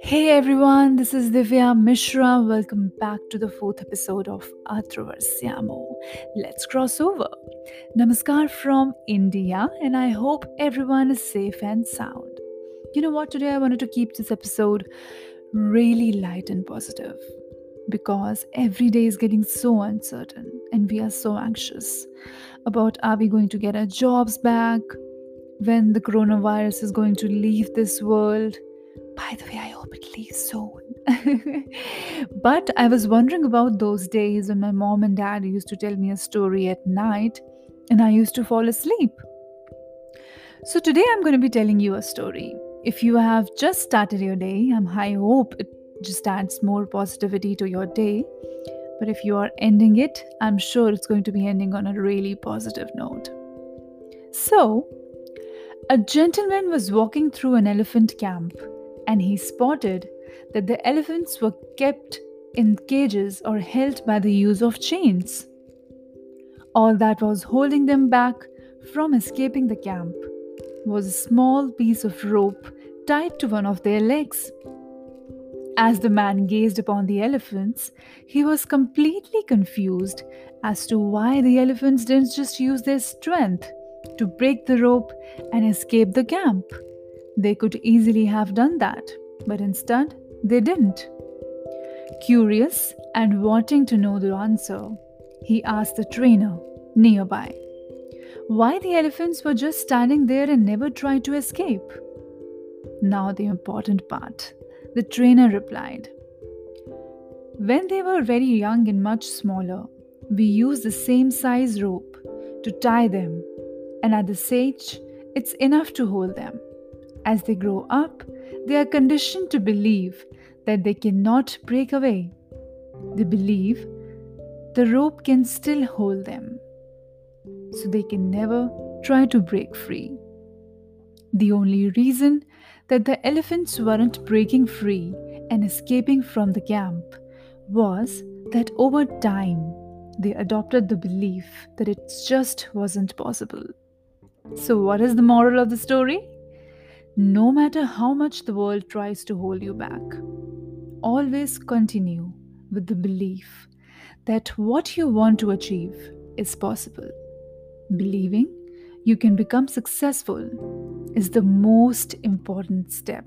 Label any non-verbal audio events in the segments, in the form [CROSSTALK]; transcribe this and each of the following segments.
Hey everyone, this is Divya Mishra. Welcome back to the fourth episode of Atravarsyamo. Let's cross over. Namaskar from India, and I hope everyone is safe and sound. You know what? Today I wanted to keep this episode really light and positive because every day is getting so uncertain and we are so anxious about are we going to get our jobs back, when the coronavirus is going to leave this world by the way, I hope it leaves soon. [LAUGHS] but I was wondering about those days when my mom and dad used to tell me a story at night and I used to fall asleep. So today I'm going to be telling you a story. If you have just started your day, I'm high hope it just adds more positivity to your day. But if you are ending it, I'm sure it's going to be ending on a really positive note. So, a gentleman was walking through an elephant camp and he spotted that the elephants were kept in cages or held by the use of chains. All that was holding them back from escaping the camp was a small piece of rope tied to one of their legs. As the man gazed upon the elephants, he was completely confused as to why the elephants didn't just use their strength to break the rope and escape the camp. They could easily have done that, but instead, they didn't. Curious and wanting to know the answer, he asked the trainer nearby why the elephants were just standing there and never tried to escape. Now, the important part. The trainer replied When they were very young and much smaller, we used the same size rope to tie them, and at this age, it's enough to hold them. As they grow up, they are conditioned to believe that they cannot break away. They believe the rope can still hold them, so they can never try to break free. The only reason that the elephants weren't breaking free and escaping from the camp was that over time they adopted the belief that it just wasn't possible. So, what is the moral of the story? No matter how much the world tries to hold you back, always continue with the belief that what you want to achieve is possible. Believing you can become successful is the most important step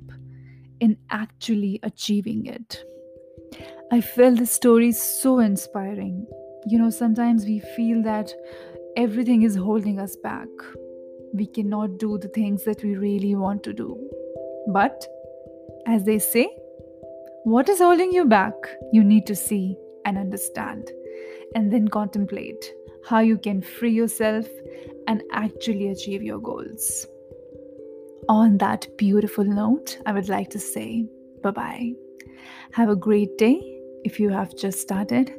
in actually achieving it. I felt this story so inspiring. You know, sometimes we feel that everything is holding us back we cannot do the things that we really want to do. But, as they say, what is holding you back? You need to see and understand, and then contemplate how you can free yourself and actually achieve your goals. On that beautiful note, I would like to say bye bye. Have a great day if you have just started,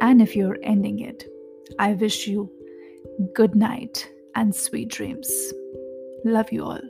and if you're ending it. I wish you good night and sweet dreams. Love you all.